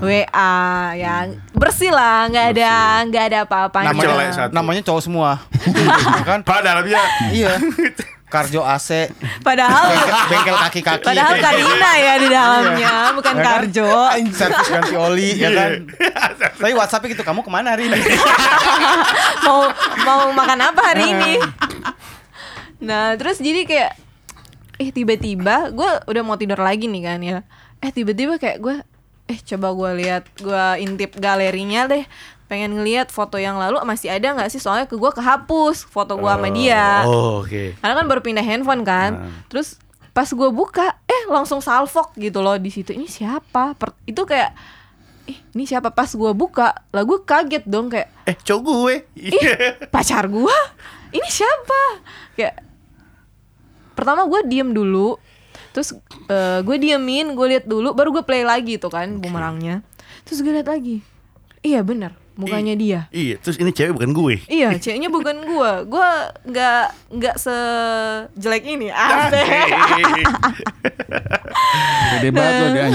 WA ya bersih lah nggak ada nggak ada apa-apanya Celek Namanya, satu. namanya cowok semua. Ya kan? Padahal dia Iya. Karjo AC, padahal bengkel kaki-kaki. Padahal Karina ya di dalamnya, bukan Ya kan? Karjo. Servis ganti oli, ya kan? Tapi WhatsApp gitu, kamu ke mana hari ini? mau mau makan apa hari ini? Nah, terus jadi kayak eh tiba-tiba gue udah mau tidur lagi nih kan ya. Eh tiba-tiba kayak gue eh coba gue lihat gue intip galerinya deh pengen ngelihat foto yang lalu masih ada nggak sih? Soalnya ke gue kehapus foto gue sama dia. Oh, oke. karena kan baru pindah handphone kan. Hmm. terus pas gue buka eh langsung salfok gitu loh di situ. Ini siapa? Per- itu kayak eh ini siapa? Pas gue buka lah gue kaget dong kayak Eh, cowok gue. ih pacar gue ini siapa? Kayak pertama gue diem dulu. Terus eh, gue diemin gue lihat dulu baru gue play lagi tuh kan bumerangnya. Terus gue lihat lagi. Iya bener mukanya dia Iya, terus ini cewek bukan gue. Iya, ceweknya bukan gua. Gua nggak nggak sejelek ini. Asik. Pede banget lo dia.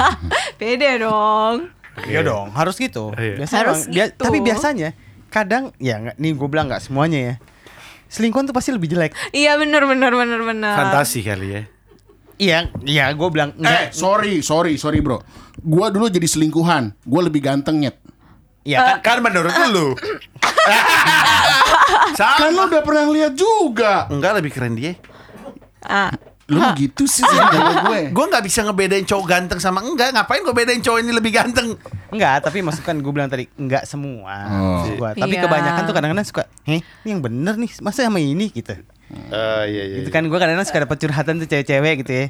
Pede dong. Iya dong, harus gitu. Iya. Biasanya Harus bia- gitu. Tapi biasanya kadang ya nggak nih gue bilang nggak semuanya ya. Selingkuhan tuh pasti lebih jelek. Iya bener bener bener bener. Fantasi kali ya. Iya, iya gue bilang Eh, sorry, sorry, sorry bro. Gua dulu jadi selingkuhan. Gua lebih ganteng nyet. Iya kan Kan menurut lu. Sama. Kan lo udah pernah lihat juga. Enggak lebih keren dia. Ah, Lu gitu sih sih jago gue. Gue nggak bisa ngebedain cowok ganteng sama enggak. Ngapain gue bedain cowok ini lebih ganteng? enggak, tapi maksud kan gue bilang tadi enggak semua. Oh. Gua. Tapi Iya. kebanyakan tuh kadang-kadang suka, "Heh, ini yang bener nih, masa sama ini?" gitu. Eh iya iya. Itu kan gue kadang-kadang suka dapet curhatan tuh cewek-cewek gitu ya.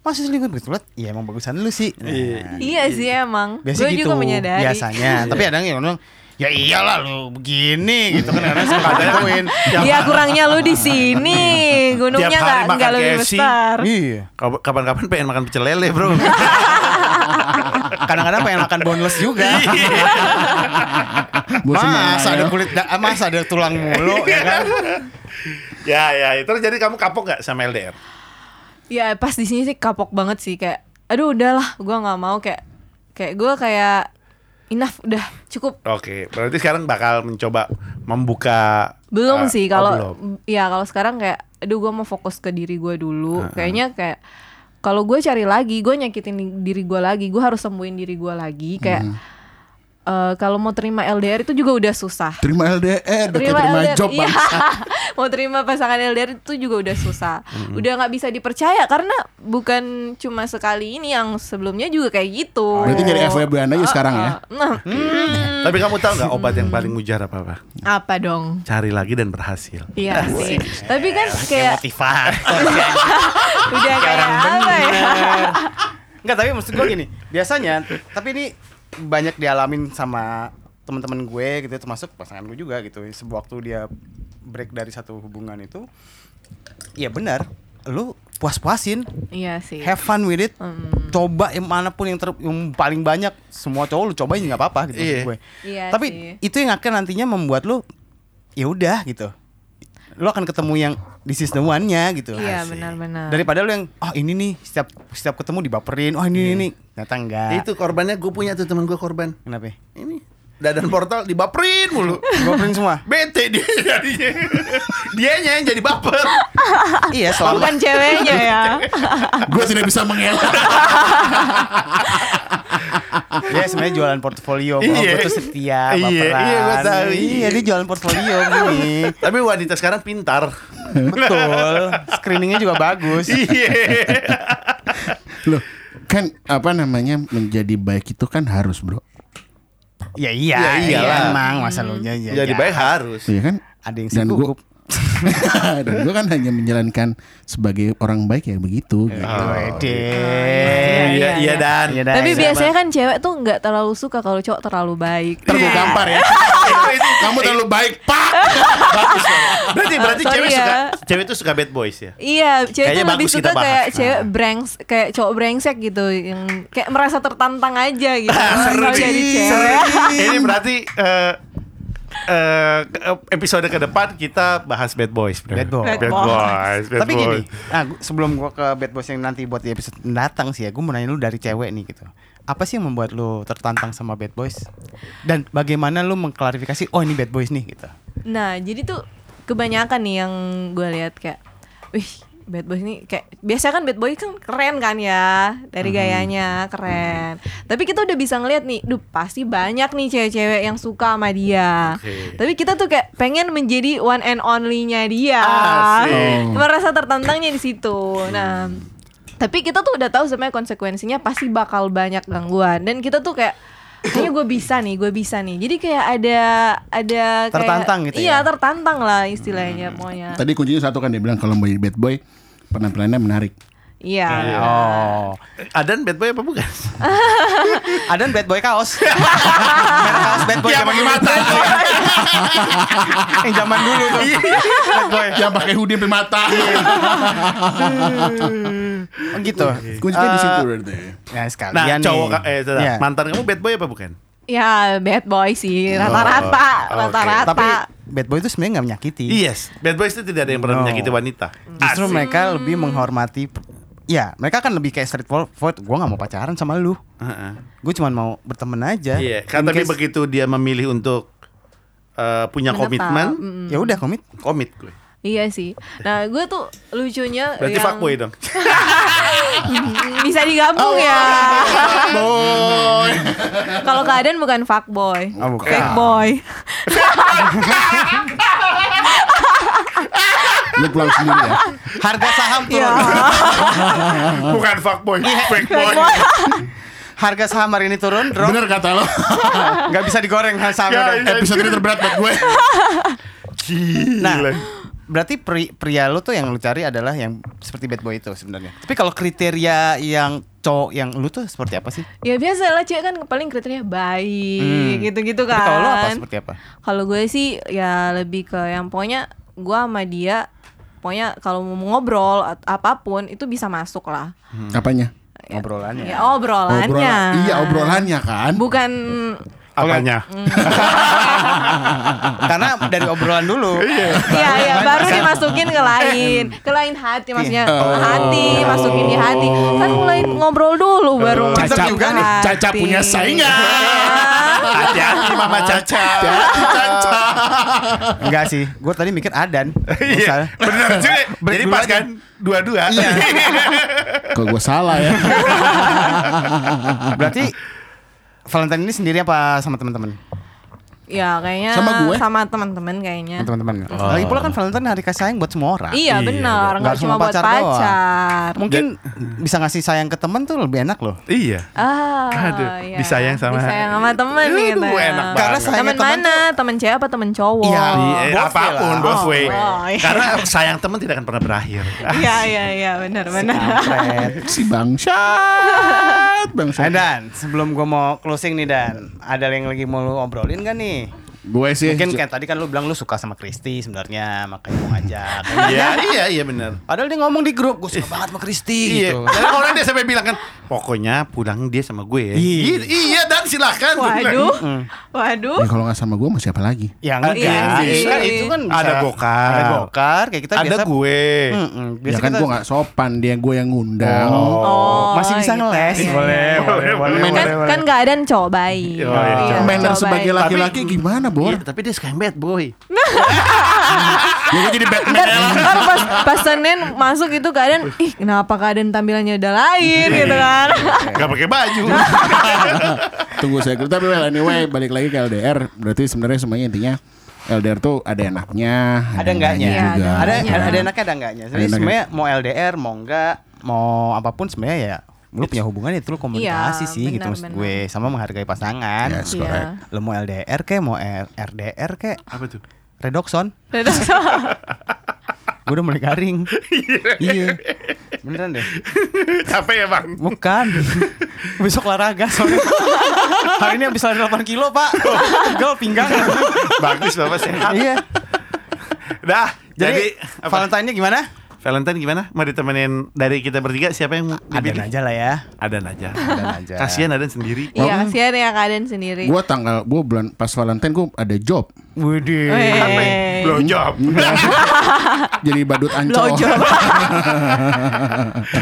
Masa selingkuh betul? Iya emang bagusan lu sih. Nah, iya sih emang. Biasanya Gue gitu. juga menyadari. Biasanya. Tapi ada yang ngomong, ya iyalah lu begini gitu kan kadang suka gituin. Iya kurangnya lu di sini. Gunungnya nggak nggak lebih besar. Iya. Kap- Kapan-kapan pengen makan pecel lele bro. Kadang-kadang pengen makan boneless juga. Bosan masa main ada kulit, masa ada tulang mulu ya kan? ya ya. Terus jadi kamu kapok nggak sama LDR? Ya pas di sini sih kapok banget sih kayak. Aduh udahlah, gue nggak mau kayak kayak gue kayak enough udah cukup Oke. Berarti sekarang bakal mencoba membuka. Belum eh, sih oh, kalau belum. ya kalau sekarang kayak aduh gue mau fokus ke diri gue dulu. Kayaknya kayak kalau gue cari lagi, gue nyakitin di- diri gue lagi, gue harus sembuhin diri gue lagi kayak eh, kalau mau terima LDR itu juga udah susah. Terima LDR, udah kayak terima LDR, job iya. mau terima pasangan LDR itu juga udah susah. Udah nggak bisa dipercaya karena bukan cuma sekali ini yang sebelumnya juga kayak gitu. Berarti nyari FWB aja Oh, sekarang ya. Nah, mm, Tapi kamu tahu nggak obat yang paling mujarab apa? apa dong? Cari lagi dan berhasil. Iya sih. Tapi kan kayak Motivator. udah kayak apa ya? Enggak, tapi maksud gue gini, biasanya tapi ini banyak dialamin sama teman-teman gue gitu termasuk pasangan gue juga gitu. Sebuah waktu dia break dari satu hubungan itu ya benar, lu puas-puasin, Iya sih. have fun with it. Hmm. Coba yang mana pun yang, ter- yang paling banyak semua cowok lu cobain nggak apa-apa gitu Iya. gue. Iya Tapi sih. itu yang akan nantinya membuat lu ya udah gitu. Lu akan ketemu yang this is the one-nya gitu. Iya benar-benar. Daripada lu yang oh ini nih setiap setiap ketemu dibaperin, oh ini ini ternyata enggak. Itu korbannya gue punya tuh teman gue korban. Kenapa? Ini dadan portal dibaperin mulu. Baperin semua. Bete dia jadinya. Dianya yang jadi baper. iya, selama Bukan ceweknya ya. Gue tidak bisa mengelak. Dia sebenarnya jualan portfolio bahwa Iya. gue tuh setia, Iya, baperan. iya, gua tahu. Iya, dia jualan portfolio gini. Tapi wanita sekarang pintar. Betul. Screeningnya juga bagus. Iya. Loh, kan apa namanya menjadi baik itu kan harus, Bro. Ya iya, Ya iya iyalah. emang masa lunya ya. Jadi ya. baik harus. Iya kan? Ada yang Dan sigugup. Dan gue kan hanya menjalankan sebagai orang baik ya begitu. gitu. Wede. Iya, iya dan. Iya, Dan. Tapi biasanya kan cewek tuh nggak terlalu suka kalau cowok terlalu baik. Ntar gue gampar ya. Kamu terlalu baik, Pak. Berarti berarti Sorry cewek ya. suka cewek itu suka bad boys ya. Iya, cewek Kayaknya tuh lebih suka kayak Nah. cewek brengs, kayak cowok brengsek gitu, yang kayak merasa tertantang aja gitu. Seru jadi cewek. Ini berarti eh, eh, episode ke depan kita bahas bad boys. bro. Bad boys. Bad Bad boys. bad Tapi gini, boys. nah, gua- sebelum gua ke bad boys yang nanti buat di episode mendatang sih ya, gue mau nanya lu dari cewek nih gitu. Apa sih yang membuat lu tertantang sama bad boys? Dan bagaimana lu mengklarifikasi, oh ini bad boys nih gitu. Nah, jadi tuh kebanyakan nih yang gue lihat kayak, wih bad boy ini kayak biasa kan bad boy kan keren kan ya dari gayanya keren. Tapi kita udah bisa ngeliat nih, duh pasti banyak nih cewek-cewek yang suka sama dia. Oke. Tapi kita tuh kayak pengen menjadi one and only-nya dia. Asik. Merasa tertantangnya di situ. Nah, tapi kita tuh udah tahu sebenarnya konsekuensinya pasti bakal banyak gangguan dan kita tuh kayak kayaknya gue bisa nih, gue bisa nih. Jadi kayak ada ada kayak, Tertantang gitu Iya, ya? tertantang lah istilahnya pokoknya. Tadi kuncinya satu kan dia bilang kalau mau jadi bad boy penampilannya menarik. Iya. Oh. Adan bad boy apa bukan? Ada bad boy kaos. Kaos bad boy Yang pakai mata. yang zaman dulu tuh. bad boy. Yang pakai hoodie sampai mata. Oh, gitu. Kuncinya di Eh, situ berarti. Ya sekalian Nah, cowok eh. Iya. mantan kamu bad boy apa bukan? Ya, bad boy sih rata-rata, oke. rata-rata. Tapi bad boy itu sebenarnya nggak menyakiti. Yes, bad boys itu tidak ada yang pernah No. menyakiti wanita. Justru Asik. mereka lebih menghormati Ya, mereka kan lebih kayak straightforward. Gue nggak mau pacaran sama lu. Heeh. Gue cuma mau berteman aja. Iya, kan In tapi case- begitu dia memilih untuk eh, punya Menetap, komitmen, mm. Ya udah komit. komit gue. Iya sih. Nah, gue tuh lucunya Berarti yang fuckboy dong. Bisa digabung ya. Boy. Kalau keadaan bukan fuckboy. Oh, bukan. Fake boy. Lu pulang sendiri ya. Harga saham Iya. turun. Bukan fuckboy, fake boy. Harga saham hari ini turun, drop. Bener kata lo. Nggak bisa digoreng sahamnya. dong. Episode ini terberat buat gue. Nah, berarti pri- pria lu tuh yang lu cari adalah yang seperti bad boy itu sebenarnya. Tapi kalau kriteria yang cowok yang lu tuh seperti apa sih? Ya biasa lah cewek kan paling kriteria baik Hmm. gitu-gitu kan. Kalau lu apa seperti apa? Kalau gue sih ya lebih ke yang pokoknya gue sama dia pokoknya kalau mau ngobrol at- apa pun itu bisa masuk lah. Apanya? Ngobrolannya. Ya obrolannya. Obrolan. Iya obrolannya kan. Bukan Apanya? Karena dari obrolan dulu. Iya iya baru dimasukin ke lain, ke lain hati maksudnya ke hati, masukin di hati. Kan mulai ngobrol dulu baru Caca masukin juga ke nih. Caca punya saingan. Hati-hati Mama Caca. Caca. Enggak sih, gue tadi mikir Adan. Iya, benar juga. Jadi pas kan dua-dua. Kok gue salah ya? Berarti Valentine ini sendiri apa sama teman-teman? Ya kayaknya Sama gue? sama teman-teman kayaknya. Teman-teman. Lagi pula kan Valentine hari kasih sayang buat semua orang. Iya benar, Nggak nggak harus cuma buat pacar doang. pacar. Mungkin bisa ngasih sayang ke teman tuh lebih enak loh. Iya. Ah, Aduh, iya. disayang sama- disayang sama Aduh, gitu. ya. enak banget. Karena temen teman mana? Temen cewek apa temen cowok? Iya. Iya, apa pun lah. both way. Oh, iya. Karena sayang teman tidak akan pernah berakhir. Iya iya iya benar benar. Si bangsat, bangsat. Eh Dan, sebelum gue mau closing nih Dan, ada yang lagi mau lu obrolin gak nih? Gue sih. Mungkin kayak tadi kan lu bilang lu suka sama Kristi sebenarnya, makanya mau ngajak. Iya, iya, iya benar. Padahal dia ngomong di grup, gue suka banget sama Kristi Iya, gitu. dan orang dia sampai bilang kan, pokoknya pulang dia sama gue ya. Iya. Iya, iya dan silahkan. Waduh, waduh. Ya, kalau nggak sama gue, sama siapa lagi? Ya enggak, Iya sih. kan itu kan bisa- Ada gokar. Ada gokar, kayak kita Ada biasa gue. Mm-mm, Ya biasa kan kita- gue nggak sopan, dia gue yang ngundang. Oh, masih bisa gitu. ngeles. Iya, Boleh, iya. boleh, boleh, Kan boleh. kan keadaan cowok baik. Oh, iya. Iya, Manner sebagai laki-laki gimana, Bor? Iya, tapi dia suka yang bad boy. Ya gue jadi Batman. Ntar, ntar pas pas Senin masuk itu keadaan ih kenapa keadaan tampilannya udah lain gitu kan Gak pakai baju. Tunggu saya tapi well anyway balik lagi ke LDR berarti sebenarnya semuanya intinya LDR tuh ada enaknya, ada enggaknya Iya, juga. ada ada enggaknya. ada enaknya ada enggaknya jadi sebenarnya mau LDR mau enggak mau apa pun sebenarnya ya lu punya hubungan itu lu komunikasi Iya, sih gitu benar, maksud benar. gue sama menghargai pasangan Yes, Iya. correct. lu mau LDR kayak mau R- RDR kayak Apa tuh? Redoxon. Udah, gue udah mulai garing. Iya. Beneran deh. Capek ya bang? bukan. Besok olahraga soalnya. Hari ini habis lari 8 kilo pak. Pegel pinggang. Bagus bapak sehat. iya. Dah. Jadi, jadi? Valentine-nya gimana Valentine gimana? Mau ditemenin dari kita bertiga siapa yang mau ada dipilih? aja lah ya Adan aja. ada aja Kasihan Adan sendiri. iya kasihan ya keadaan sendiri Gua tanggal gua bulan pas Valentine gua ada job Widih ya? Blow job. jadi badut ancol.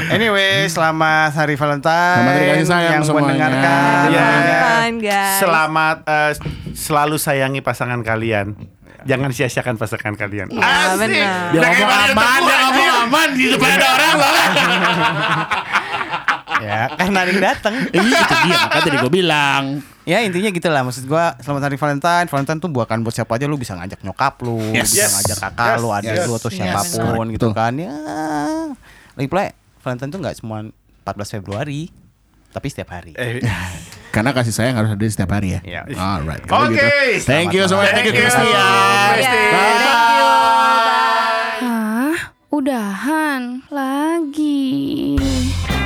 Anyway, selamat Hari Valentine. Selamat Hari Kasih Sayang yang semuanya. mendengarkan. Ya. Valentine, guys Selamat eh, selalu sayangi pasangan kalian. Jangan sia-siakan pasangan kalian. Iya, benar. Dia Udah ngomong kayak aman, ngomong anjing. aman di depan ada orang loh. ya, karena ada yang datang. Iya itu dia makanya tadi gua bilang. Ya intinya gitu lah maksud gua selamat hari Valentine. Valentine tuh bukan buat siapa aja lu bisa ngajak nyokap lu, Yes. bisa Yes. ngajak kakak Yes. lu, adik Yes. lu atau siapa pun Yes. gitu Betul. kan. Ya. Lagi pula Valentine tuh nggak cuma 14 Februari, tapi setiap hari. Eh, Karena kasih sayang harus ada setiap hari ya. Iya. Alright. Oke. gitu. Thank you so much. Thank you Thank you. Christian. Thank you. Bye. Hah? Udahan? Lagi.